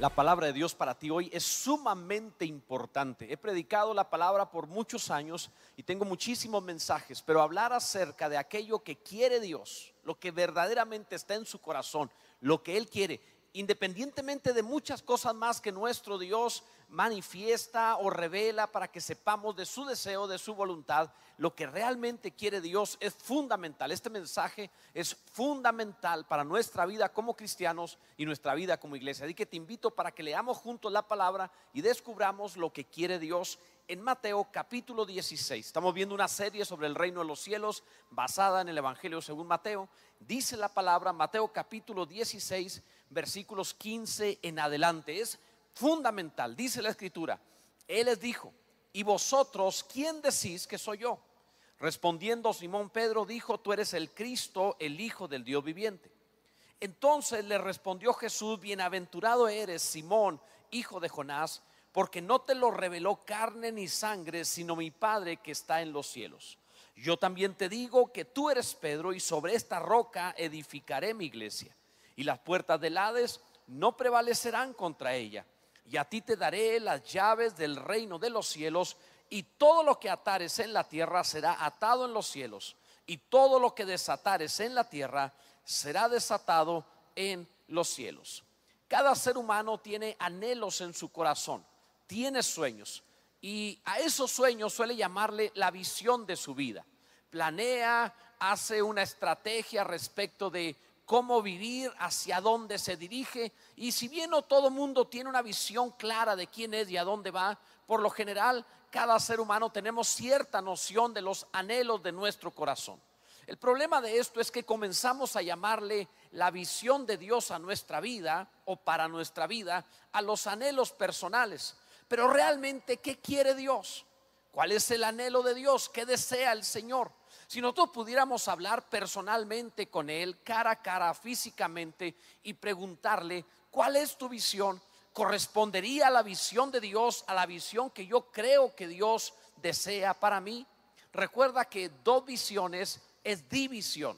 La palabra de Dios para ti hoy es sumamente importante. He predicado la palabra por muchos años y tengo muchísimos mensajes, pero hablar acerca de aquello que quiere Dios, lo que verdaderamente está en su corazón, lo que Él quiere, independientemente de muchas cosas más que nuestro Dios manifiesta o revela para que sepamos de su deseo, de su voluntad, lo que realmente quiere Dios es fundamental. Este mensaje es fundamental para nuestra vida como cristianos y nuestra vida como iglesia. Así que te invito para que leamos juntos la palabra y descubramos lo que quiere Dios en Mateo capítulo 16. Estamos viendo una serie sobre el reino de los cielos basada en el Evangelio según Mateo. Dice la palabra Mateo capítulo 16 versículos 15 en adelante. Es fundamental, dice la escritura. Él les dijo, ¿y vosotros quién decís que soy yo? Respondiendo Simón Pedro dijo, tú eres el Cristo, el Hijo del Dios viviente. Entonces le respondió Jesús, bienaventurado eres Simón, hijo de Jonás, porque no te lo reveló carne ni sangre, sino mi Padre que está en los cielos. Yo también te digo que tú eres Pedro y sobre esta roca edificaré mi iglesia y las puertas del Hades no prevalecerán contra ella. Y a ti te daré las llaves del reino de los cielos, y todo lo que atares en la tierra será atado en los cielos, y todo lo que desatares en la tierra será desatado en los cielos. Cada ser humano tiene anhelos en su corazón, tiene sueños, y a esos sueños suele llamarle la visión de su vida. Planea, hace una estrategia respecto de cómo vivir, hacia dónde se dirige. Y si bien no todo mundo tiene una visión clara de quién es y a dónde va, por lo general cada ser humano tenemos cierta noción de los anhelos de nuestro corazón. El problema de esto es que comenzamos a llamarle la visión de Dios a nuestra vida o para nuestra vida a los anhelos personales. Pero realmente, ¿qué quiere Dios? ¿Cuál es el anhelo de Dios? ¿Qué desea el Señor? Si nosotros pudiéramos hablar personalmente con Él, cara a cara, físicamente, y preguntarle, ¿cuál es tu visión? ¿Correspondería a la visión de Dios, a la visión que yo creo que Dios desea para mí? Recuerda que dos visiones es división.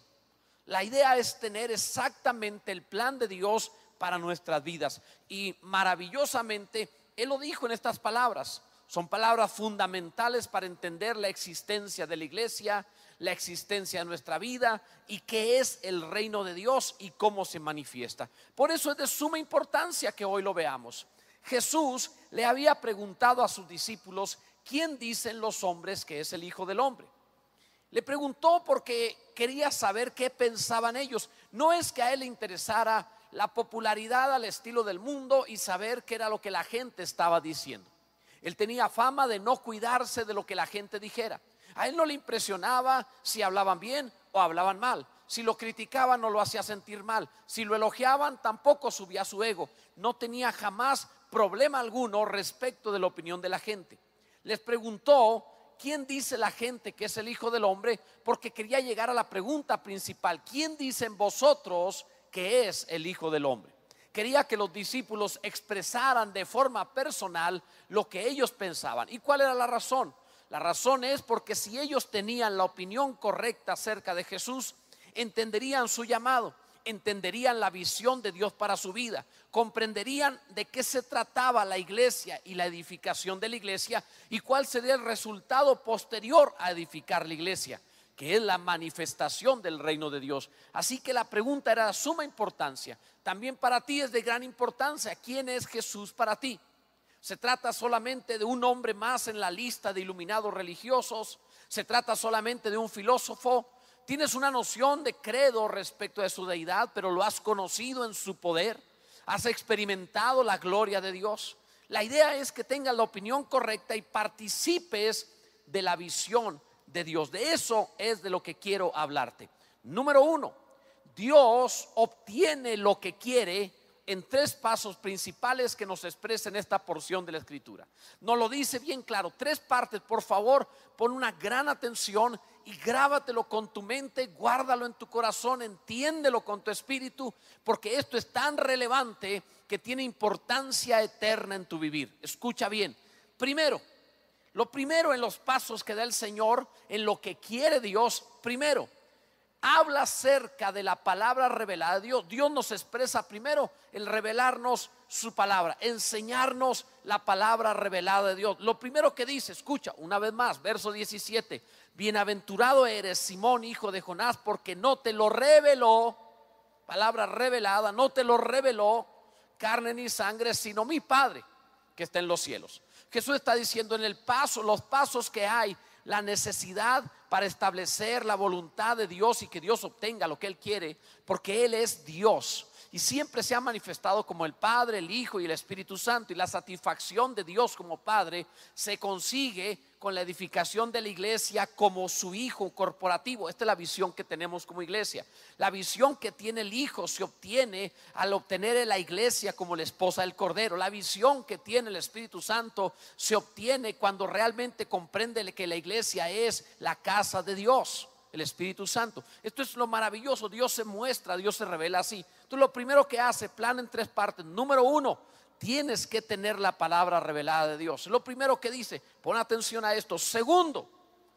La idea es tener exactamente el plan de Dios para nuestras vidas. Y maravillosamente, Él lo dijo en estas palabras. Son palabras fundamentales para entender la existencia de la iglesia, la existencia de nuestra vida y qué es el reino de Dios y cómo se manifiesta. Por eso es de suma importancia que hoy lo veamos. Jesús le había preguntado a sus discípulos, ¿quién dicen los hombres que es el Hijo del Hombre? Le preguntó porque quería saber qué pensaban ellos. No es que a él le interesara la popularidad al estilo del mundo y saber qué era lo que la gente estaba diciendo. Él tenía fama de no cuidarse de lo que la gente dijera. A él no le impresionaba si hablaban bien o hablaban mal. Si lo criticaban no lo hacía sentir mal. Si lo elogiaban tampoco subía su ego. No tenía jamás problema alguno respecto de la opinión de la gente. Les preguntó, ¿quién dice la gente que es el Hijo del Hombre? Porque quería llegar a la pregunta principal. ¿Quién dicen vosotros que es el Hijo del Hombre? Quería que los discípulos expresaran de forma personal lo que ellos pensaban. ¿Y cuál era la razón? La razón es porque si ellos tenían la opinión correcta acerca de Jesús, entenderían su llamado, entenderían la visión de Dios para su vida, comprenderían de qué se trataba la iglesia y la edificación de la iglesia y cuál sería el resultado posterior a edificar la iglesia, que es la manifestación del reino de Dios. Así que la pregunta era de suma importancia. También para ti es de gran importancia. ¿Quién es Jesús para ti? Se trata solamente de un hombre más en la lista de iluminados religiosos. Se trata solamente de un filósofo. Tienes una noción de credo respecto de su deidad, pero lo has conocido en su poder. Has experimentado la gloria de Dios. La idea es que tengas la opinión correcta y participes de la visión de Dios. De eso es de lo que quiero hablarte. Número uno, Dios obtiene lo que quiere en tres pasos principales que nos expresan esta porción de la escritura. Nos lo dice bien claro, tres partes, por favor, pon una gran atención y grábatelo con tu mente, guárdalo en tu corazón, entiéndelo con tu espíritu, porque esto es tan relevante que tiene importancia eterna en tu vivir. Escucha bien. Primero, lo primero en los pasos que da el Señor, en lo que quiere Dios, primero, habla acerca de la palabra revelada de Dios. Dios nos expresa primero el revelarnos su palabra, enseñarnos la palabra revelada de Dios. Lo primero que dice, escucha, una vez más, verso 17, bienaventurado eres Simón, hijo de Jonás, porque no te lo reveló, palabra revelada, no te lo reveló carne ni sangre, sino mi Padre que está en los cielos. Jesús está diciendo en el paso, los pasos que hay, la necesidad para establecer la voluntad de Dios y que Dios obtenga lo que Él quiere, porque Él es Dios y siempre se ha manifestado como el Padre, el Hijo y el Espíritu Santo. Y la satisfacción de Dios como Padre se consigue con la edificación de la iglesia como su Hijo corporativo. Esta es la visión que tenemos como iglesia. La visión que tiene el Hijo se obtiene al obtener la iglesia como la esposa del Cordero. La visión que tiene el Espíritu Santo se obtiene cuando realmente comprende que la iglesia es la casa de Dios el Espíritu Santo. Esto es lo maravilloso. Dios se muestra, Dios se revela así. Entonces lo primero que hace, plan en tres partes. Número uno, tienes que tener la palabra revelada de Dios. Lo primero que dice, pon atención a esto. Segundo,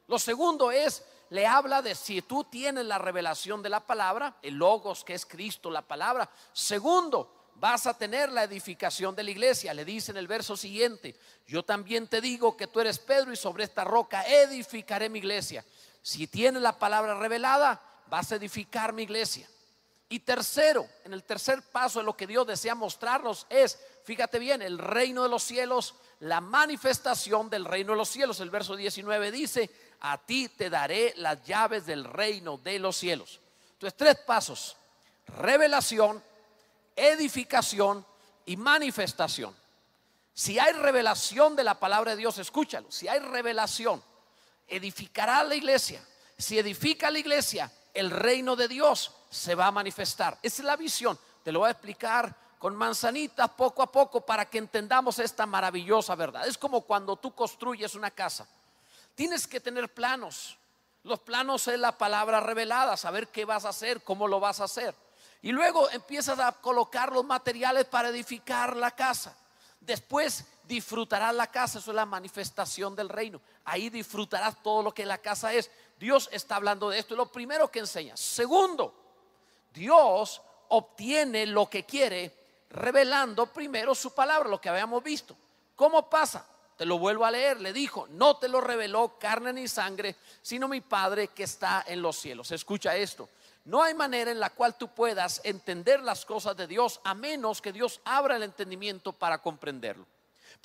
lo segundo es, le habla de si tú tienes la revelación de la palabra, el logos que es Cristo, la palabra. Segundo, vas a tener la edificación de la iglesia. Le dice en el verso siguiente, yo también te digo que tú eres Pedro y sobre esta roca edificaré mi iglesia si tienes la palabra revelada, vas a edificar mi iglesia. Y tercero, en el tercer paso de lo que Dios desea mostrarnos es, fíjate bien, el reino de los cielos, la manifestación del reino de los cielos. El verso 19 dice, a ti te daré las llaves del reino de los cielos. Entonces, tres pasos, revelación, edificación y manifestación. Si hay revelación de la palabra de Dios, escúchalo, si hay revelación, edificará la iglesia. Si edifica la iglesia, el reino de Dios se va a manifestar. Esa es la visión. Te lo voy a explicar con manzanitas poco a poco para que entendamos esta maravillosa verdad. Es como cuando tú construyes una casa. Tienes que tener planos. Los planos es la palabra revelada, saber qué vas a hacer, cómo lo vas a hacer. Y luego empiezas a colocar los materiales para edificar la casa. Después disfrutarás la casa, eso es la manifestación del reino. Ahí disfrutarás todo lo que la casa es. Dios está hablando de esto, es lo primero que enseña. Segundo, Dios obtiene lo que quiere revelando primero su palabra, lo que habíamos visto. ¿Cómo pasa? Te lo vuelvo a leer, le dijo, no te lo reveló carne ni sangre, sino mi Padre que está en los cielos. Escucha esto. No hay manera en la cual tú puedas entender las cosas de Dios a menos que Dios abra el entendimiento para comprenderlo.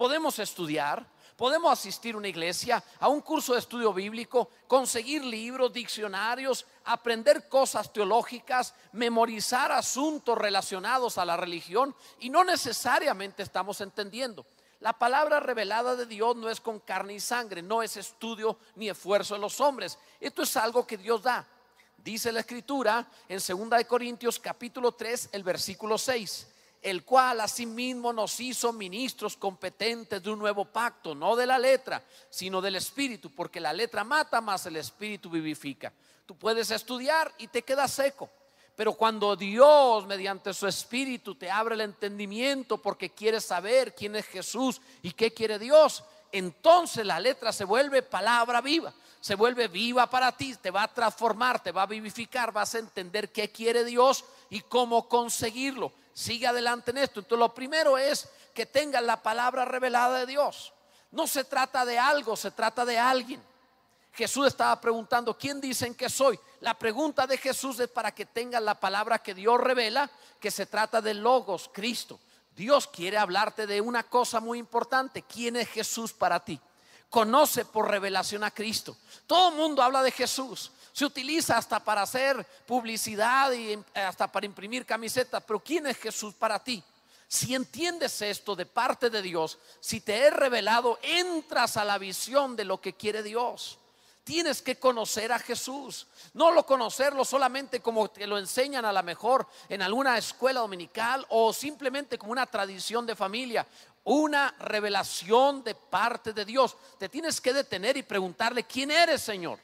Podemos estudiar, podemos asistir a una iglesia, a un curso de estudio bíblico, conseguir libros, diccionarios, aprender cosas teológicas, memorizar asuntos relacionados a la religión y no necesariamente estamos entendiendo. La palabra revelada de Dios no es con carne y sangre, no es estudio ni esfuerzo de los hombres. Esto es algo que Dios da. Dice la escritura en 2 Corintios capítulo 3, el versículo 6, el cual asimismo nos hizo ministros competentes de un nuevo pacto, no de la letra, sino del espíritu, porque la letra mata, más el espíritu vivifica. Tú puedes estudiar y te queda seco. Pero cuando Dios, mediante su espíritu, te abre el entendimiento porque quieres saber quién es Jesús y qué quiere Dios, entonces la letra se vuelve palabra viva se vuelve viva para ti, te va a transformar, te va a vivificar, vas a entender qué quiere Dios y cómo conseguirlo. Sigue adelante en esto. Entonces lo primero es que tengas la palabra revelada de Dios. No se trata de algo, se trata de alguien. Jesús estaba preguntando, ¿quién dicen que soy? La pregunta de Jesús es para que tengas la palabra que Dios revela, que se trata de Logos, Cristo. Dios quiere hablarte de una cosa muy importante. ¿Quién es Jesús para ti? conoce por revelación a Cristo. Todo el mundo habla de Jesús. Se utiliza hasta para hacer publicidad y hasta para imprimir camisetas. Pero ¿quién es Jesús para ti? Si entiendes esto de parte de Dios, si te he revelado, entras a la visión de lo que quiere Dios. Tienes que conocer a Jesús. No lo conocerlo solamente como te lo enseñan a lo mejor en alguna escuela dominical o simplemente como una tradición de familia una revelación de parte de Dios. Te tienes que detener y preguntarle, ¿quién eres, Señor?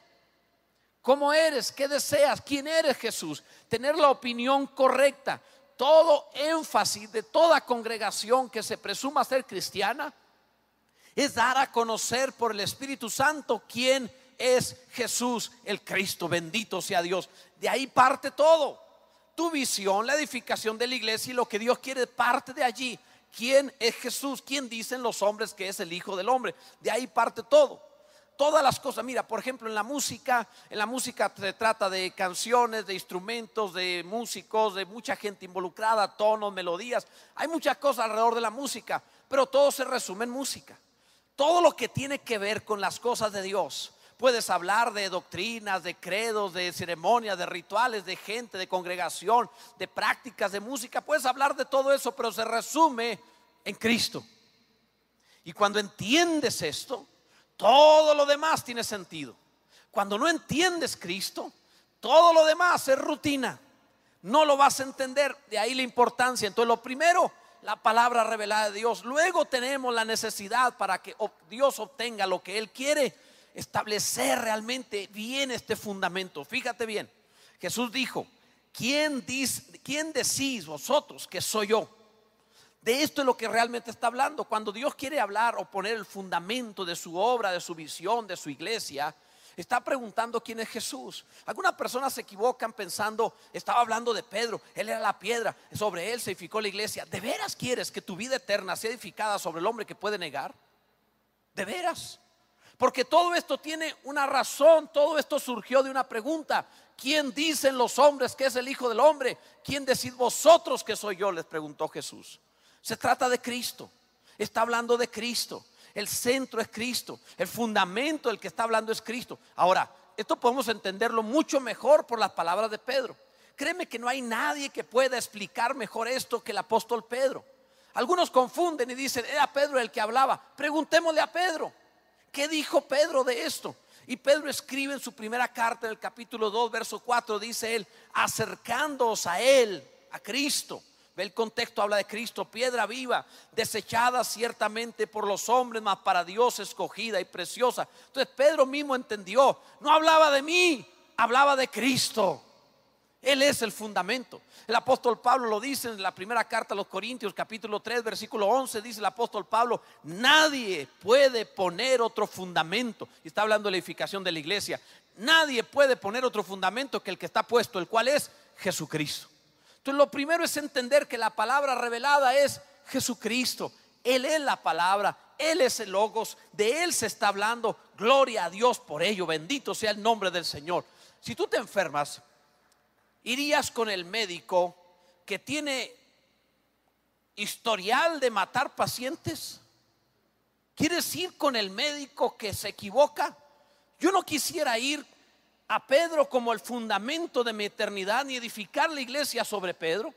¿Cómo eres? ¿Qué deseas? ¿Quién eres, Jesús? Tener la opinión correcta. Todo énfasis de toda congregación que se presuma ser cristiana es dar a conocer por el Espíritu Santo quién es Jesús el Cristo? Bendito sea Dios. De ahí parte todo. Tu visión, la edificación de la iglesia y lo que Dios quiere parte de allí. ¿Quién es Jesús? ¿Quién dicen los hombres que es el Hijo del Hombre? De ahí parte todo. Todas las cosas, mira, por ejemplo, en la música, en la música se trata de canciones, de instrumentos, de músicos, de mucha gente involucrada, tonos, melodías. Hay muchas cosas alrededor de la música, pero todo se resume en música. Todo lo que tiene que ver con las cosas de Dios. Puedes hablar de doctrinas, de credos, de ceremonias, de rituales, de gente, de congregación, de prácticas, de música. Puedes hablar de todo eso, pero se resume en Cristo. Y cuando entiendes esto, todo lo demás tiene sentido. Cuando no entiendes Cristo, todo lo demás es rutina. No lo vas a entender. De ahí la importancia. Entonces, lo primero la palabra revelada de Dios. Luego tenemos la necesidad para que Dios obtenga lo que Él quiere, establecer realmente bien este fundamento. Fíjate bien, Jesús dijo, ¿quién, ¿quién decís vosotros que soy yo? De esto es lo que realmente está hablando. Cuando Dios quiere hablar o poner el fundamento de su obra, de su visión, de su iglesia, está preguntando quién es Jesús. Algunas personas se equivocan pensando, estaba hablando de Pedro, él era la piedra, sobre él se edificó la iglesia. ¿De veras quieres que tu vida eterna sea edificada sobre el hombre que puede negar? ¿De veras? Porque todo esto tiene una razón, todo esto surgió de una pregunta. ¿Quién dicen los hombres que es el Hijo del Hombre? ¿Quién decís vosotros que soy yo? Les preguntó Jesús. Se trata de Cristo. Está hablando de Cristo. El centro es Cristo. El fundamento del que está hablando es Cristo. Ahora, esto podemos entenderlo mucho mejor por las palabras de Pedro. Créeme que no hay nadie que pueda explicar mejor esto que el apóstol Pedro. Algunos confunden y dicen, era Pedro el que hablaba. Preguntémosle a Pedro, ¿qué dijo Pedro de esto? Y Pedro escribe en su primera carta, en el capítulo 2, verso 4, dice él, acercándoos a él, a Cristo Ve el contexto, habla de Cristo, piedra viva, desechada ciertamente por los hombres, mas para Dios escogida y preciosa. Entonces Pedro mismo entendió, no hablaba de mí, hablaba de Cristo. Él es el fundamento. El apóstol Pablo lo dice en la primera carta a los Corintios, capítulo 3, versículo 11, dice el apóstol Pablo, nadie puede poner otro fundamento. Y está hablando de la edificación de la iglesia. Nadie puede poner otro fundamento que el que está puesto, el cual es Jesucristo. Entonces lo primero es entender que la palabra revelada es Jesucristo. Él es la palabra, Él es el logos, de Él se está hablando. Gloria a Dios por ello, bendito sea el nombre del Señor. Si tú te enfermas, irías con el médico que tiene historial de matar pacientes. ¿Quieres ir con el médico que se equivoca? Yo no quisiera ir a Pedro como el fundamento de mi eternidad ni edificar la iglesia sobre Pedro.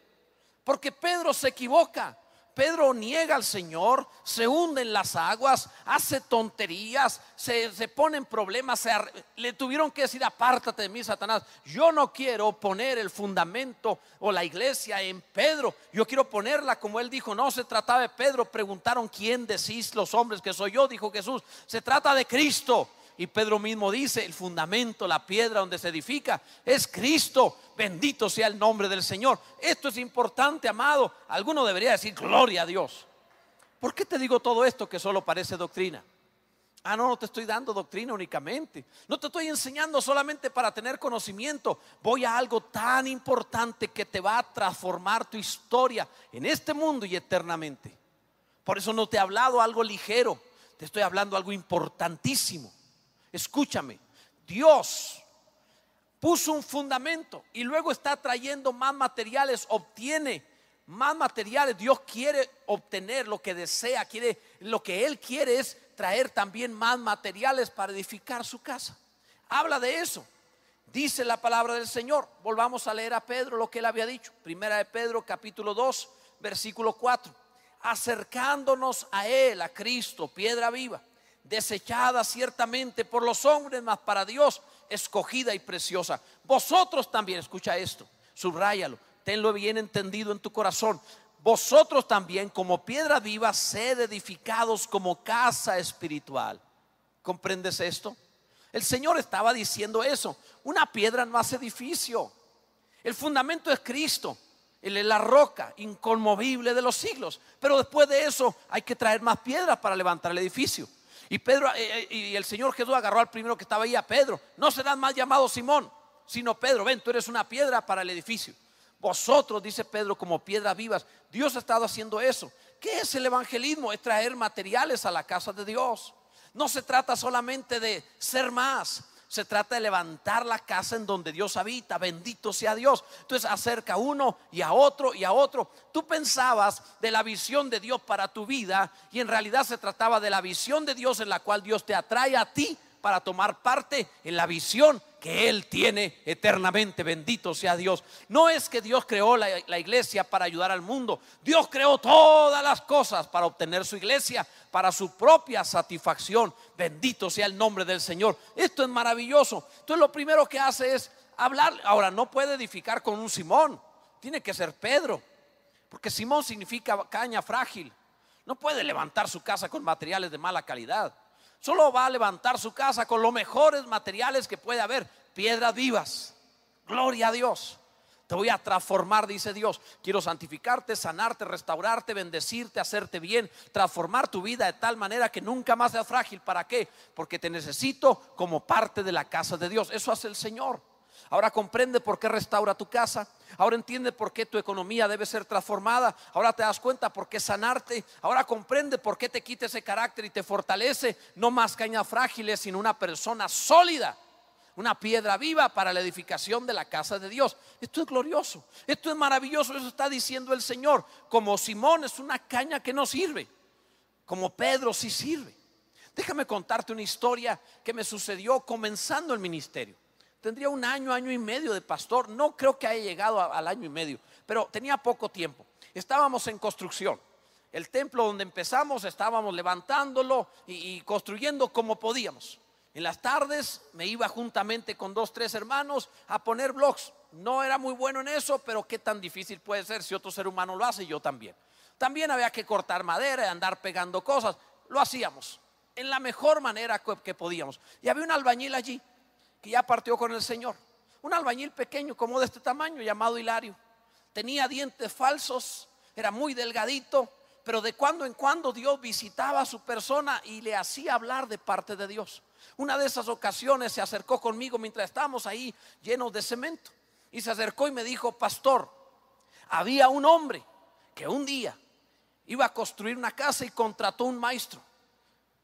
Porque Pedro se equivoca. Pedro niega al Señor, se hunde en las aguas, hace tonterías, se, pone en problemas. le tuvieron que decir: Apártate de mí, Satanás. Yo no quiero poner el fundamento o la iglesia en Pedro. Yo quiero ponerla como él dijo. No se trataba de Pedro. Preguntaron: ¿Quién decís los hombres que soy yo? Dijo Jesús. Se trata de Cristo. Y Pedro mismo dice, el fundamento, la piedra donde se edifica es Cristo. Bendito sea el nombre del Señor. Esto es importante, amado. Alguno debería decir, gloria a Dios. ¿Por qué te digo todo esto que solo parece doctrina? Ah, no, no te estoy dando doctrina únicamente. No te estoy enseñando solamente para tener conocimiento. Voy a algo tan importante que te va a transformar tu historia en este mundo y eternamente. Por eso no te he hablado algo ligero. Te estoy hablando algo importantísimo. Escúchame, Dios puso un fundamento y luego está trayendo más materiales, obtiene más materiales. Dios quiere obtener lo que desea, quiere lo que él quiere es traer también más materiales para edificar su casa. Habla de eso. Dice la palabra del Señor. Volvamos a leer a Pedro lo que él había dicho. Primera de Pedro capítulo 2, versículo 4. Acercándonos a él, a Cristo, piedra viva desechada ciertamente por los hombres, mas para Dios escogida y preciosa. Vosotros también, escucha esto, subráyalo, tenlo bien entendido en tu corazón. Vosotros también, como piedra viva, sed edificados como casa espiritual. ¿Comprendes esto? El Señor estaba diciendo eso. Una piedra no hace edificio. El fundamento es Cristo. Él es la roca inconmovible de los siglos. Pero después de eso hay que traer más piedras para levantar el edificio. Y Pedro eh, eh, y el Señor Jesús agarró al primero que estaba ahí, a Pedro. No serás más llamado Simón, sino Pedro. Ven, tú eres una piedra para el edificio. Vosotros, dice Pedro, como piedras vivas. Dios ha estado haciendo eso. ¿Qué es el evangelismo? Es traer materiales a la casa de Dios. No se trata solamente de ser más, se trata de levantar la casa en donde Dios habita. Bendito sea Dios. Entonces acerca a uno y a otro y a otro. Tú pensabas de la visión de Dios para tu vida y en realidad se trataba de la visión de Dios en la cual Dios te atrae a ti para tomar parte en la visión que Él tiene eternamente. Bendito sea Dios. No es que Dios creó la, iglesia para ayudar al mundo. Dios creó todas las cosas para obtener su iglesia, para su propia satisfacción. Bendito sea el nombre del Señor. Esto es maravilloso. Entonces lo primero que hace es hablar. Ahora, no puede edificar con un Simón. Tiene que ser Pedro. Porque Simón significa caña frágil. No puede levantar su casa con materiales de mala calidad. Solo va a levantar su casa con los mejores materiales que puede haber, piedras vivas. Gloria a Dios. Te voy a transformar, dice Dios. Quiero santificarte, sanarte, restaurarte, bendecirte, hacerte bien, transformar tu vida de tal manera que nunca más seas frágil. ¿Para qué? Porque te necesito como parte de la casa de Dios. Eso hace el Señor. Ahora comprende por qué restaura tu casa. Ahora entiende por qué tu economía debe ser transformada. Ahora te das cuenta por qué sanarte. Ahora comprende por qué te quita ese carácter y te fortalece. No más cañas frágiles, sino una persona sólida. Una piedra viva para la edificación de la casa de Dios. Esto es glorioso. Esto es maravilloso. Eso está diciendo el Señor. Como Simón es una caña que no sirve. Como Pedro sí sirve. Déjame contarte una historia que me sucedió comenzando el ministerio tendría un año, año y medio de pastor. No creo que haya llegado al año y medio, pero tenía poco tiempo. Estábamos en construcción. El templo donde empezamos estábamos levantándolo y, construyendo como podíamos. En las tardes me iba juntamente con dos, tres hermanos a poner blogs. No era muy bueno en eso, pero qué tan difícil puede ser si otro ser humano lo hace, yo también. También había que cortar madera y andar pegando cosas. Lo hacíamos en la mejor manera que podíamos. Y había un albañil allí que ya partió con el Señor. Un albañil pequeño como de este tamaño llamado Hilario. Tenía dientes falsos, era muy delgadito, pero de cuando en cuando Dios visitaba a su persona y le hacía hablar de parte de Dios. Una de esas ocasiones se acercó conmigo mientras estábamos ahí llenos de cemento y se acercó y me dijo, pastor, había un hombre que un día iba a construir una casa y contrató un maestro.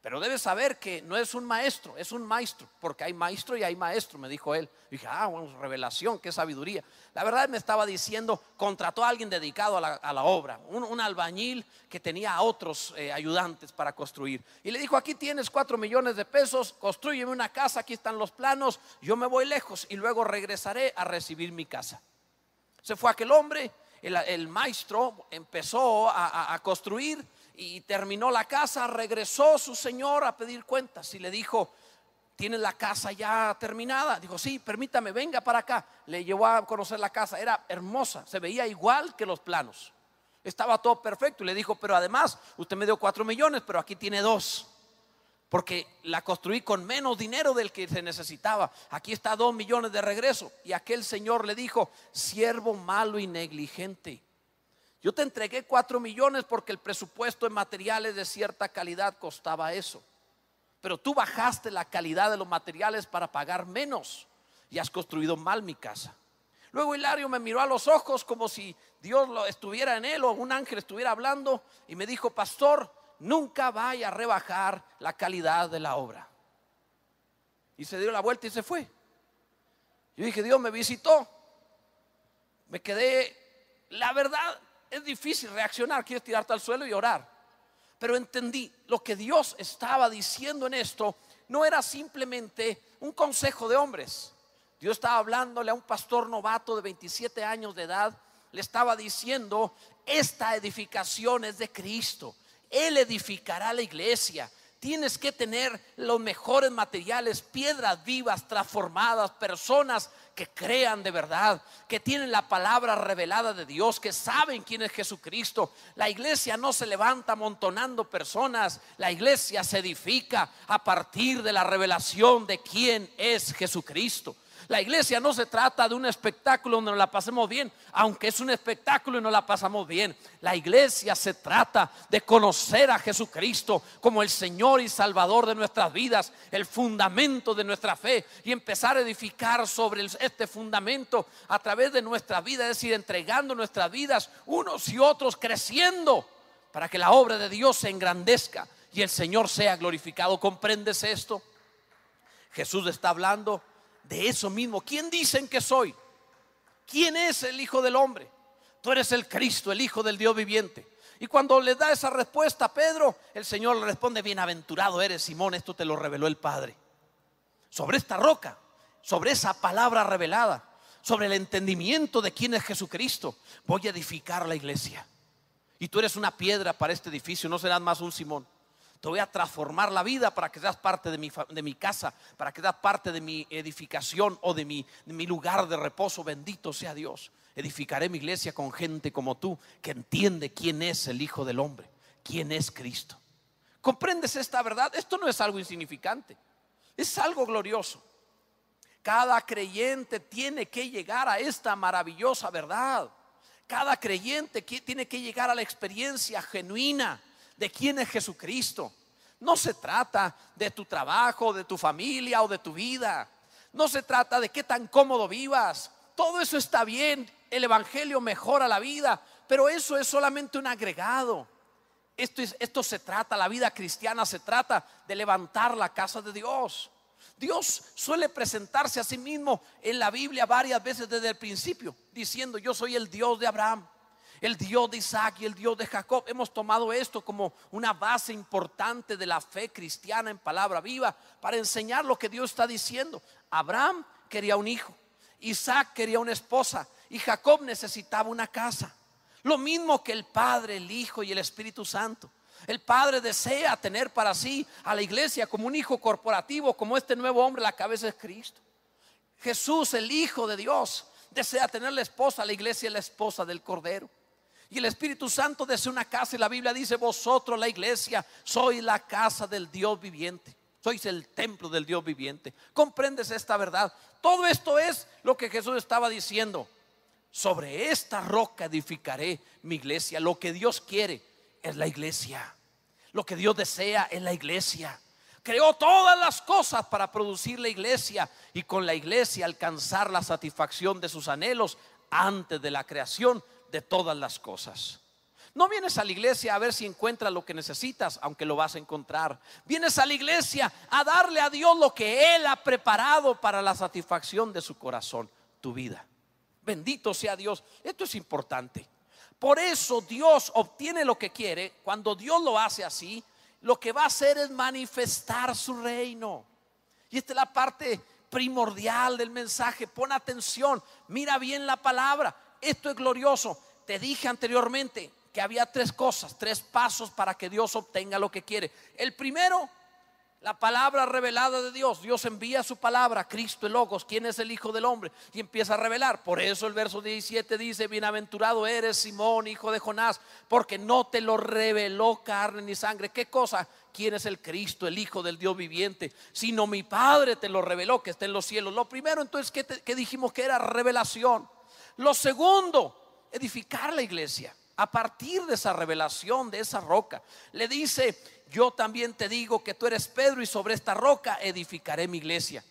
Pero debes saber que no es un maestro, es un maestro, porque hay maestro y hay maestro, me dijo él. dije, ah, bueno, revelación, qué sabiduría. La verdad me estaba diciendo, contrató a alguien dedicado a la, obra, un, albañil que tenía a otros eh, ayudantes para construir. Y le dijo, aquí tienes cuatro millones de pesos, construyeme una casa, aquí están los planos, yo me voy lejos y luego regresaré a recibir mi casa. Se fue aquel hombre, el, maestro empezó a construir y terminó la casa, regresó su señor a pedir cuentas y le dijo, ¿tienes la casa ya terminada? Dijo, sí, permítame, venga para acá. Le llevó a conocer la casa, era hermosa, se veía igual que los planos. Estaba todo perfecto y le dijo, pero además, usted me dio cuatro millones, pero aquí tiene dos. Porque la construí con menos dinero del que se necesitaba. Aquí está dos millones de regreso. Y aquel señor le dijo, siervo malo y negligente. Yo te entregué cuatro millones porque el presupuesto en materiales de cierta calidad costaba eso. Pero tú bajaste la calidad de los materiales para pagar menos y has construido mal mi casa. Luego Hilario me miró a los ojos como si Dios lo estuviera en él o un ángel estuviera hablando y me dijo, pastor, nunca vaya a rebajar la calidad de la obra. Y se dio la vuelta y se fue. Yo dije, Dios me visitó. Me quedé, la verdad, es difícil reaccionar, quieres tirarte al suelo y orar. Pero entendí lo que Dios estaba diciendo en esto no era simplemente un consejo de hombres. Dios estaba hablándole a un pastor novato de 27 años de edad, le estaba diciendo, esta edificación es de Cristo. Él edificará la iglesia. Tienes que tener los mejores materiales, piedras vivas, transformadas, personas que crean de verdad, que tienen la palabra revelada de Dios, que saben quién es Jesucristo. La iglesia no se levanta amontonando personas, la iglesia se edifica a partir de la revelación de quién es Jesucristo. La iglesia no se trata de un espectáculo donde nos la pasemos bien, aunque es un espectáculo y nos la pasamos bien. La iglesia se trata de conocer a Jesucristo como el Señor y Salvador de nuestras vidas, el fundamento de nuestra fe y empezar a edificar sobre este fundamento a través de nuestra vida, es decir, entregando nuestras vidas unos y otros, creciendo para que la obra de Dios se engrandezca y el Señor sea glorificado. ¿Comprendes esto? Jesús está hablando de eso mismo. ¿Quién dicen que soy? ¿Quién es el Hijo del Hombre? Tú eres el Cristo, el Hijo del Dios viviente. Y cuando le da esa respuesta a Pedro, el Señor le responde, bienaventurado eres Simón, esto te lo reveló el Padre. Sobre esta roca, sobre esa palabra revelada, sobre el entendimiento de quién es Jesucristo, voy a edificar la iglesia. Y tú eres una piedra para este edificio, no serás más un Simón. Te voy a transformar la vida para que seas parte de mi, de mi casa, para que seas parte de mi edificación o de mi, de mi lugar de reposo. Bendito sea Dios. Edificaré mi iglesia con gente como tú que entiende quién es el Hijo del Hombre, quién es Cristo. ¿Comprendes esta verdad? Esto no es algo insignificante, es algo glorioso. Cada creyente tiene que llegar a esta maravillosa verdad. Cada creyente tiene que llegar a la experiencia genuina de quién es Jesucristo. No se trata de tu trabajo, de tu familia o de tu vida. No se trata de qué tan cómodo vivas. Todo eso está bien. El Evangelio mejora la vida. Pero eso es solamente un agregado. Esto, es, esto se trata, la vida cristiana se trata de levantar la casa de Dios. Dios suele presentarse a sí mismo en la Biblia varias veces desde el principio, diciendo, yo soy el Dios de Abraham, el Dios de Isaac y el Dios de Jacob. Hemos tomado esto como una base importante de la fe cristiana en palabra viva para enseñar lo que Dios está diciendo. Abraham quería un hijo, Isaac quería una esposa y Jacob necesitaba una casa. Lo mismo que el Padre, el Hijo y el Espíritu Santo. El Padre desea tener para sí a la iglesia como un hijo corporativo, como este nuevo hombre, la cabeza es Cristo. Jesús, el Hijo de Dios, desea tener la esposa, la iglesia la esposa del Cordero. Y el Espíritu Santo desea una casa y la Biblia dice, vosotros la iglesia, sois la casa del Dios viviente. Sois el templo del Dios viviente. ¿Comprendes esta verdad? Todo esto es lo que Jesús estaba diciendo. Sobre esta roca edificaré mi iglesia. Lo que Dios quiere es la iglesia. Lo que Dios desea es la iglesia. Creó todas las cosas para producir la iglesia y con la iglesia alcanzar la satisfacción de sus anhelos antes de la creación de todas las cosas. No vienes a la iglesia a ver si encuentras lo que necesitas, aunque lo vas a encontrar. Vienes a la iglesia a darle a Dios lo que Él ha preparado para la satisfacción de su corazón, tu vida. Bendito sea Dios. Esto es importante. Por eso Dios obtiene lo que quiere. Cuando Dios lo hace así, lo que va a hacer es manifestar su reino. Y esta es la parte primordial del mensaje. Pon atención, mira bien la palabra esto es glorioso. Te dije anteriormente que había tres cosas, tres pasos para que Dios obtenga lo que quiere. El primero, la palabra revelada de Dios. Dios envía su palabra, Cristo el Logos, quien es el Hijo del Hombre, y empieza a revelar. Por eso el verso 17 dice, bienaventurado eres Simón, hijo de Jonás, porque no te lo reveló carne ni sangre. ¿Qué cosa? ¿Quién es el Cristo, el Hijo del Dios viviente? Sino mi Padre te lo reveló, que está en los cielos. Lo primero entonces que, dijimos que era revelación. Lo segundo, edificar la iglesia a partir de esa revelación, de esa roca. Le dice, yo también te digo que tú eres Pedro y sobre esta roca edificaré mi iglesia.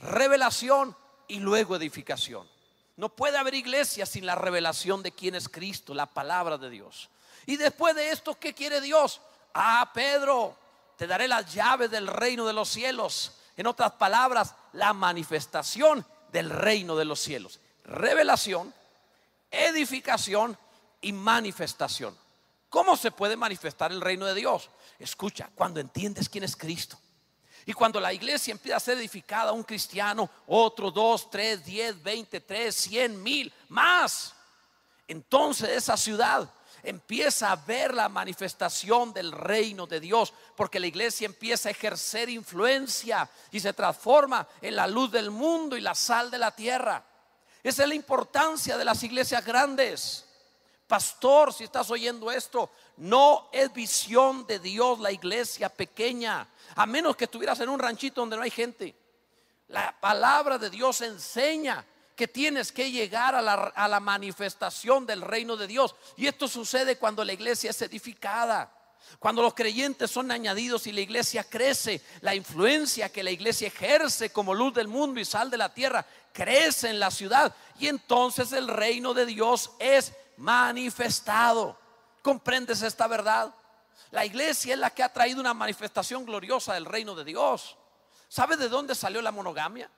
Revelación y luego edificación. No puede haber iglesia sin la revelación de quién es Cristo, la palabra de Dios. Y después de esto, ¿qué quiere Dios? Ah, Pedro, te daré las llaves del reino de los cielos. En otras palabras, la manifestación del reino de los cielos revelación, edificación y manifestación. ¿Cómo se puede manifestar el reino de Dios? Escucha, cuando entiendes quién es Cristo. Y cuando la iglesia empieza a ser edificada, un cristiano, otro, dos, tres, diez, veinte, tres, cien, mil, más. Entonces esa ciudad empieza a ver la manifestación del reino de Dios, porque la iglesia empieza a ejercer influencia y se transforma en la luz del mundo y la sal de la tierra. Esa es la importancia de las iglesias grandes. Pastor, si estás oyendo esto, no es visión de Dios la iglesia pequeña, a menos que estuvieras en un ranchito donde no hay gente. La palabra de Dios enseña que tienes que llegar a la, a la manifestación del reino de Dios. Y esto sucede cuando la iglesia es edificada. Cuando los creyentes son añadidos y la iglesia crece, la influencia que la iglesia ejerce como luz del mundo y sal de la tierra crece en la ciudad y entonces el reino de Dios es manifestado. ¿Comprendes esta verdad? La iglesia es la que ha traído una manifestación gloriosa del reino de Dios. ¿Sabe de dónde salió la monogamia?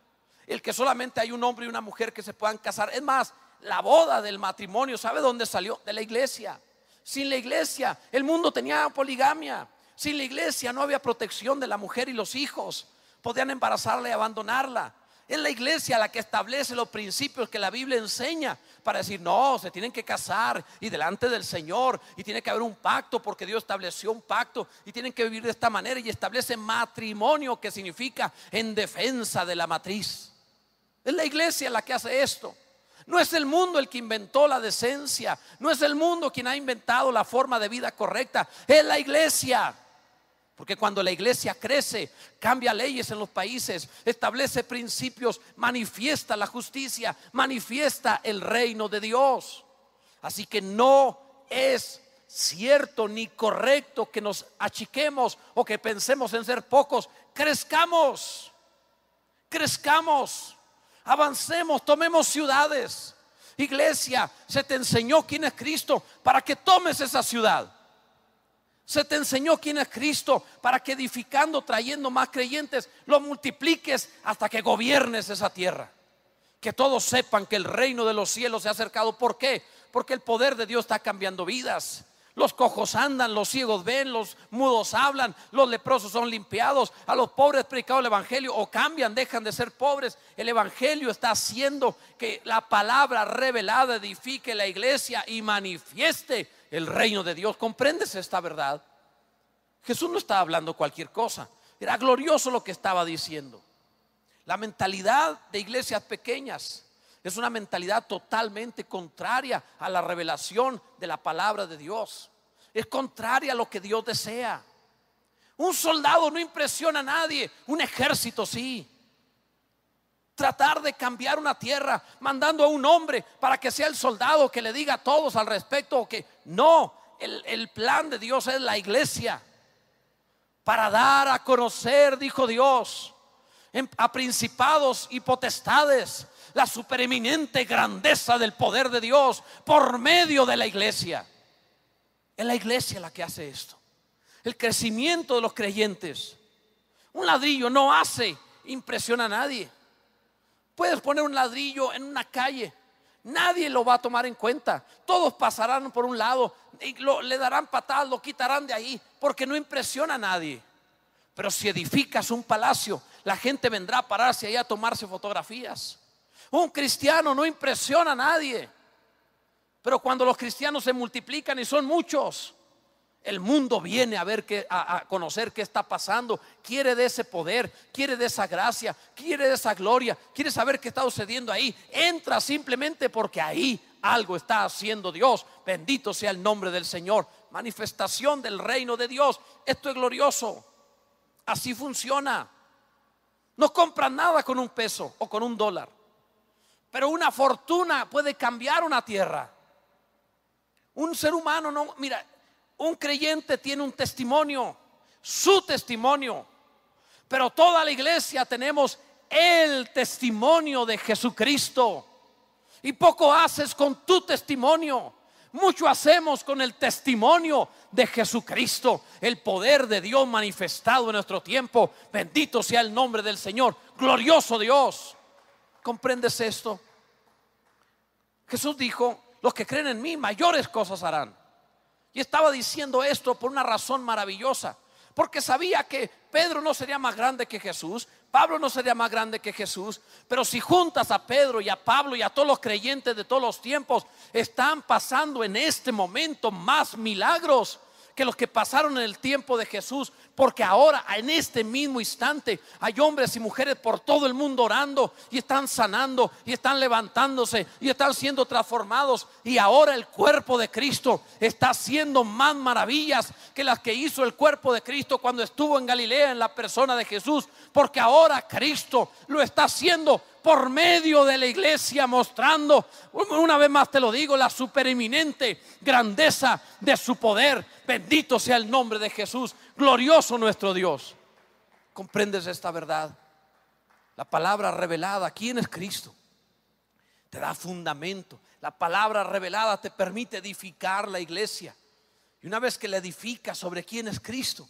El que solamente hay un hombre y una mujer que se puedan casar. Es más, la boda del matrimonio, ¿sabe dónde salió? De la iglesia. Sin la iglesia, el mundo tenía poligamia. Sin la iglesia no había protección de la mujer y los hijos. Podían embarazarla y abandonarla. Es la iglesia la que establece los principios que la Biblia enseña para decir, no, se tienen que casar y delante del Señor y tiene que haber un pacto porque Dios estableció un pacto y tienen que vivir de esta manera y establece matrimonio que significa en defensa de la matriz. Es la iglesia la que hace esto. No es el mundo el que inventó la decencia. No es el mundo quien ha inventado la forma de vida correcta. Es la iglesia. Porque cuando la iglesia crece, cambia leyes en los países, establece principios, manifiesta la justicia, manifiesta el reino de Dios. Así que no es cierto ni correcto que nos achiquemos o que pensemos en ser pocos. Crezcamos, crezcamos avancemos, tomemos ciudades. Iglesia, se te enseñó quién es Cristo para que tomes esa ciudad. Se te enseñó quién es Cristo para que edificando, trayendo más creyentes, lo multipliques hasta que gobiernes esa tierra. Que todos sepan que el reino de los cielos se ha acercado. ¿Por qué? Porque el poder de Dios está cambiando vidas. Los cojos andan, los ciegos ven, los mudos hablan, los leprosos son limpiados, a los pobres predicado el Evangelio o cambian, dejan de ser pobres. El Evangelio está haciendo que la palabra revelada edifique la iglesia y manifieste el reino de Dios. ¿Comprendes esta verdad? Jesús no estaba hablando cualquier cosa, era glorioso lo que estaba diciendo. La mentalidad de iglesias pequeñas es una mentalidad totalmente contraria a la revelación de la palabra de Dios. Es contraria a lo que Dios desea. Un soldado no impresiona a nadie, un ejército sí. Tratar de cambiar una tierra mandando a un hombre para que sea el soldado que le diga a todos al respecto que no, el, el plan de Dios es la iglesia. Para dar a conocer, dijo Dios, a principados y potestades la supereminente grandeza del poder de Dios por medio de la iglesia. Es la iglesia la que hace esto. El crecimiento de los creyentes. Un ladrillo no hace impresión a nadie. Puedes poner un ladrillo en una calle. Nadie lo va a tomar en cuenta. Todos pasarán por un lado y le darán patadas, lo quitarán de ahí, porque no impresiona a nadie. Pero si edificas un palacio, la gente vendrá a pararse ahí a tomarse fotografías. Un cristiano no impresiona a nadie. Pero cuando los cristianos se multiplican y son muchos, el mundo viene a ver que, a, conocer qué está pasando, quiere de ese poder, quiere de esa gracia, quiere de esa gloria, quiere saber qué está sucediendo ahí. Entra simplemente porque ahí algo está haciendo Dios. Bendito sea el nombre del Señor. Manifestación del reino de Dios. Esto es glorioso. Así funciona. No compran nada con un peso o con un dólar. Pero una fortuna puede cambiar una tierra. Un ser humano no, mira, un creyente tiene un testimonio, su testimonio. Pero toda la iglesia tenemos el testimonio de Jesucristo. Y poco haces con tu testimonio. Mucho hacemos con el testimonio de Jesucristo, el poder de Dios manifestado en nuestro tiempo. Bendito sea el nombre del Señor. Glorioso Dios. ¿Comprendes esto? Jesús dijo, los que creen en mí, mayores cosas harán. Y estaba diciendo esto por una razón maravillosa, porque sabía que Pedro no sería más grande que Jesús, Pablo no sería más grande que Jesús, pero si juntas a Pedro y a Pablo y a todos los creyentes de todos los tiempos, están pasando en este momento más milagros que los que pasaron en el tiempo de Jesús, porque ahora en este mismo instante hay hombres y mujeres por todo el mundo orando y están sanando y están levantándose y están siendo transformados. Y ahora el cuerpo de Cristo está haciendo más maravillas que las que hizo el cuerpo de Cristo cuando estuvo en Galilea en la persona de Jesús, porque ahora Cristo lo está haciendo por medio de la iglesia, mostrando, una vez más te lo digo, la supereminente grandeza de su poder. Bendito sea el nombre de Jesús, glorioso nuestro Dios. ¿Comprendes esta verdad? La palabra revelada, ¿quién es Cristo? Te da fundamento. La palabra revelada te permite edificar la iglesia. Y una vez que la edificas sobre quién es Cristo,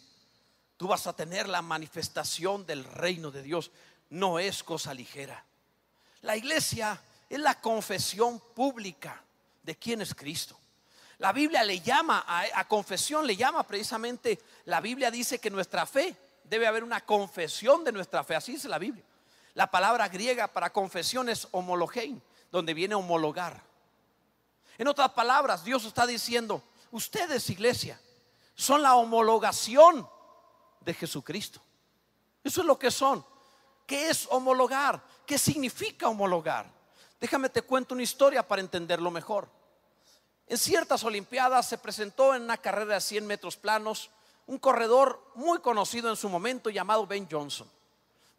tú vas a tener la manifestación del reino de Dios. No es cosa ligera. La iglesia es la confesión pública de quién es Cristo. La Biblia le llama a, confesión, le llama precisamente, la Biblia dice que nuestra fe, debe haber una confesión de nuestra fe, así dice la Biblia. La palabra griega para confesión es homologein, donde viene homologar. En otras palabras, Dios está diciendo, ustedes iglesia, son la homologación de Jesucristo. Eso es lo que son. ¿Qué es homologar? ¿Qué significa homologar? Déjame te cuento una historia para entenderlo mejor. En ciertas Olimpiadas se presentó en una carrera de 100 metros planos un corredor muy conocido en su momento llamado Ben Johnson.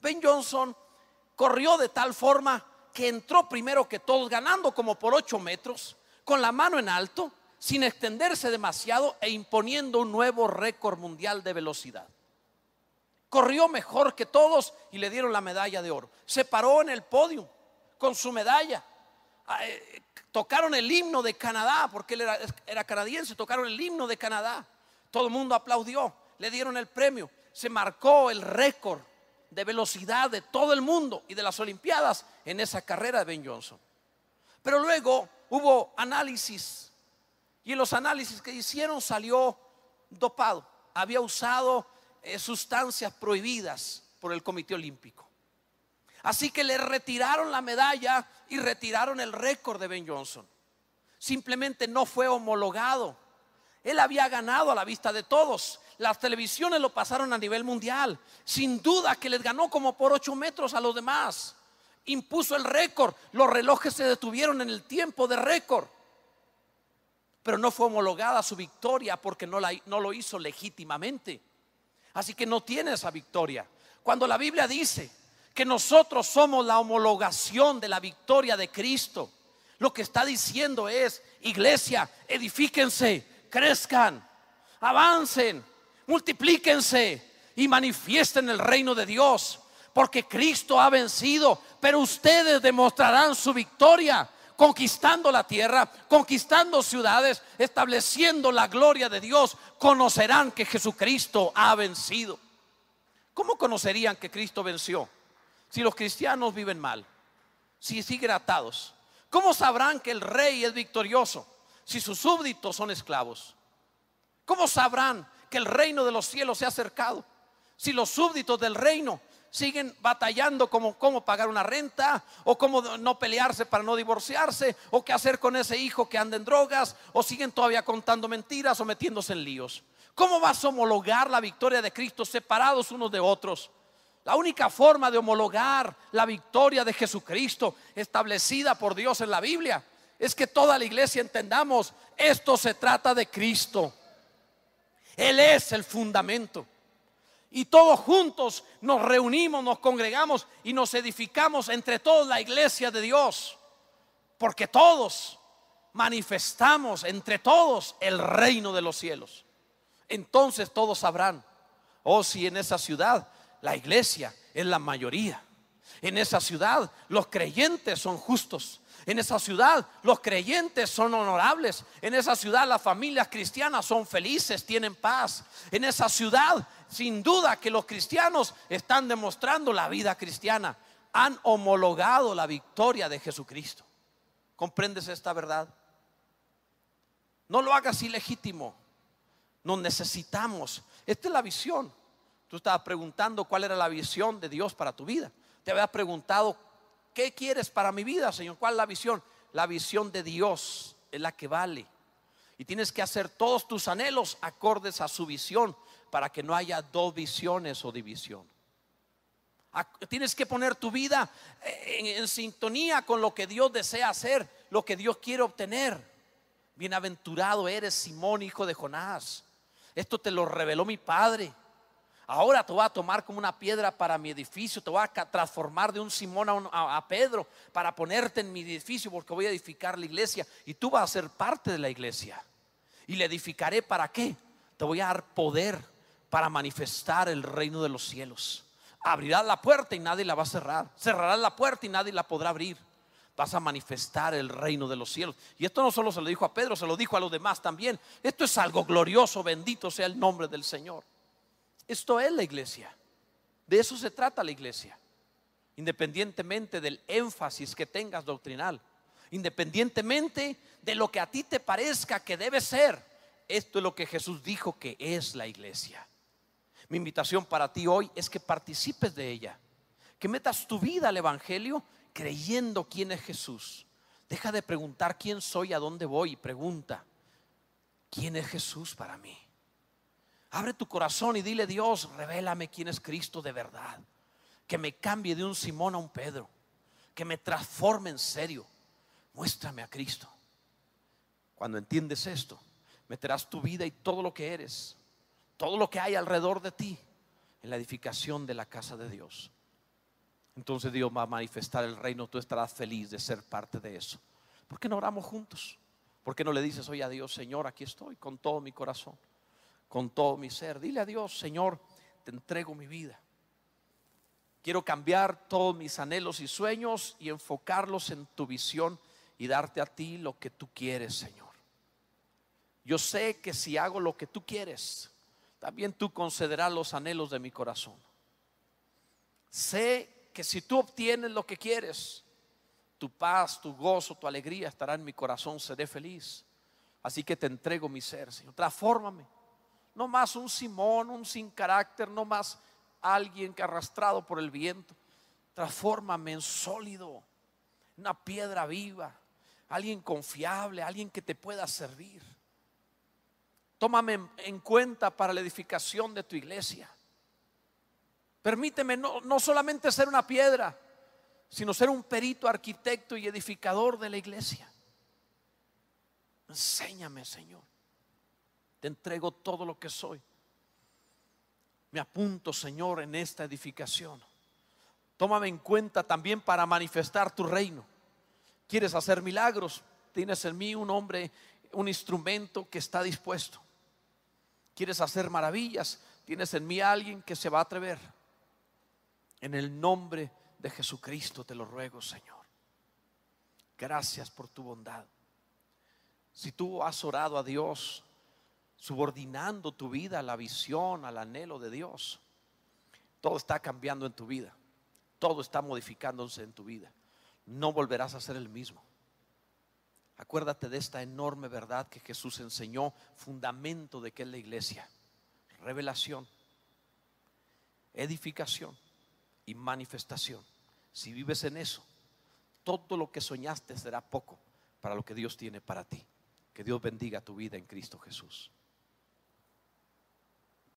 Ben Johnson corrió de tal forma que entró primero que todos, ganando como por 8 metros, con la mano en alto, sin extenderse demasiado e imponiendo un nuevo récord mundial de velocidad corrió mejor que todos y le dieron la medalla de oro. Se paró en el podio con su medalla. Ah, eh, tocaron el himno de Canadá, porque él era, canadiense, tocaron el himno de Canadá. Todo el mundo aplaudió, le dieron el premio. Se marcó el récord de velocidad de todo el mundo y de las Olimpiadas en esa carrera de Ben Johnson. Pero luego hubo análisis y en los análisis que hicieron salió dopado. Había usado eh, sustancias prohibidas por el Comité Olímpico. Así que le retiraron la medalla y retiraron el récord de Ben Johnson. Simplemente no fue homologado. Él había ganado a la vista de todos. Las televisiones lo pasaron a nivel mundial. Sin duda que les ganó como por ocho metros a los demás. Impuso el récord. Los relojes se detuvieron en el tiempo de récord. Pero no fue homologada su victoria porque no, no lo hizo legítimamente. Así que no tiene esa victoria. Cuando la Biblia dice que nosotros somos la homologación de la victoria de Cristo, lo que está diciendo es, iglesia, edifíquense, crezcan, avancen, multiplíquense y manifiesten el reino de Dios. Porque Cristo ha vencido, pero ustedes demostrarán su victoria conquistando la tierra, conquistando ciudades, estableciendo la gloria de Dios, conocerán que Jesucristo ha vencido. ¿Cómo conocerían que Cristo venció? Si los cristianos viven mal, si siguen atados. ¿Cómo sabrán que el rey es victorioso si sus súbditos son esclavos? ¿Cómo sabrán que el reino de los cielos se ha acercado si los súbditos del reino siguen batallando como cómo pagar una renta o cómo no pelearse para no divorciarse o qué hacer con ese hijo que anda en drogas o siguen todavía contando mentiras o metiéndose en líos. ¿Cómo vas a homologar la victoria de Cristo separados unos de otros? La única forma de homologar la victoria de Jesucristo establecida por Dios en la Biblia es que toda la iglesia entendamos, esto se trata de Cristo. Él es el fundamento y todos juntos nos reunimos, nos congregamos y nos edificamos entre todos la iglesia de Dios. Porque todos manifestamos entre todos el reino de los cielos. Entonces todos sabrán, oh si en esa ciudad la iglesia es la mayoría. En esa ciudad los creyentes son justos. En esa ciudad los creyentes son honorables. En esa ciudad las familias cristianas son felices, tienen paz. En esa ciudad, sin duda que los cristianos están demostrando la vida cristiana. Han homologado la victoria de Jesucristo. ¿Comprendes esta verdad? No lo hagas ilegítimo. Nos necesitamos. Esta es la visión. Tú estabas preguntando cuál era la visión de Dios para tu vida. Te había preguntado ¿Qué quieres para mi vida, Señor? ¿Cuál es la visión? La visión de Dios es la que vale. Y tienes que hacer todos tus anhelos acordes a su visión para que no haya dos visiones o división. Tienes que poner tu vida en, en, sintonía con lo que Dios desea hacer, lo que Dios quiere obtener. Bienaventurado eres Simón, hijo de Jonás. Esto te lo reveló mi Padre. Ahora te voy a tomar como una piedra para mi edificio, te voy a transformar de un Simón a, Pedro para ponerte en mi edificio porque voy a edificar la iglesia y tú vas a ser parte de la iglesia. Y le edificaré para qué? Te voy a dar poder para manifestar el reino de los cielos. Abrirás la puerta y nadie la va a cerrar. Cerrarás la puerta y nadie la podrá abrir. Vas a manifestar el reino de los cielos. Y esto no solo se lo dijo a Pedro, se lo dijo a los demás también. Esto es algo glorioso, bendito sea el nombre del Señor. Esto es la iglesia. De eso se trata la iglesia. Independientemente del énfasis que tengas doctrinal. Independientemente de lo que a ti te parezca que debe ser. Esto es lo que Jesús dijo que es la iglesia. Mi invitación para ti hoy es que participes de ella. Que metas tu vida al Evangelio creyendo quién es Jesús. Deja de preguntar quién soy, a dónde voy pregunta, ¿quién es Jesús para mí? Abre tu corazón y dile, Dios, revélame quién es Cristo de verdad. Que me cambie de un Simón a un Pedro. Que me transforme en serio. Muéstrame a Cristo. Cuando entiendes esto, meterás tu vida y todo lo que eres, todo lo que hay alrededor de ti, en la edificación de la casa de Dios. Entonces Dios va a manifestar el reino, tú estarás feliz de ser parte de eso. ¿Por qué no oramos juntos? ¿Por qué no le dices hoy a Dios, Señor, aquí estoy con todo mi corazón? Con todo mi ser. Dile a Dios, Señor, te entrego mi vida. Quiero cambiar todos mis anhelos y sueños y enfocarlos en tu visión y darte a ti lo que tú quieres, Señor. Yo sé que si hago lo que tú quieres, también tú concederás los anhelos de mi corazón. Sé que si tú obtienes lo que quieres, tu paz, tu gozo, tu alegría estará en mi corazón, seré feliz. Así que te entrego mi ser, Señor. Transfórmame no más un Simón, un sin carácter, no más alguien que arrastrado por el viento. Transfórmame en sólido, una piedra viva, alguien confiable, alguien que te pueda servir. Tómame en cuenta para la edificación de tu iglesia. Permíteme no, no solamente ser una piedra, sino ser un perito, arquitecto y edificador de la iglesia. Enséñame, Señor. Entrego todo lo que soy. Me apunto, Señor, en esta edificación. Tómame en cuenta también para manifestar tu reino. ¿Quieres hacer milagros? Tienes en mí un hombre, un instrumento que está dispuesto. ¿Quieres hacer maravillas? Tienes en mí alguien que se va a atrever. En el nombre de Jesucristo te lo ruego, Señor. Gracias por tu bondad. Si tú has orado a Dios subordinando tu vida a la visión, al anhelo de Dios, todo está cambiando en tu vida. Todo está modificándose en tu vida. No volverás a ser el mismo. Acuérdate de esta enorme verdad que Jesús enseñó, fundamento de que es la iglesia. Revelación, edificación y manifestación. Si vives en eso, todo lo que soñaste será poco para lo que Dios tiene para ti. Que Dios bendiga tu vida en Cristo Jesús.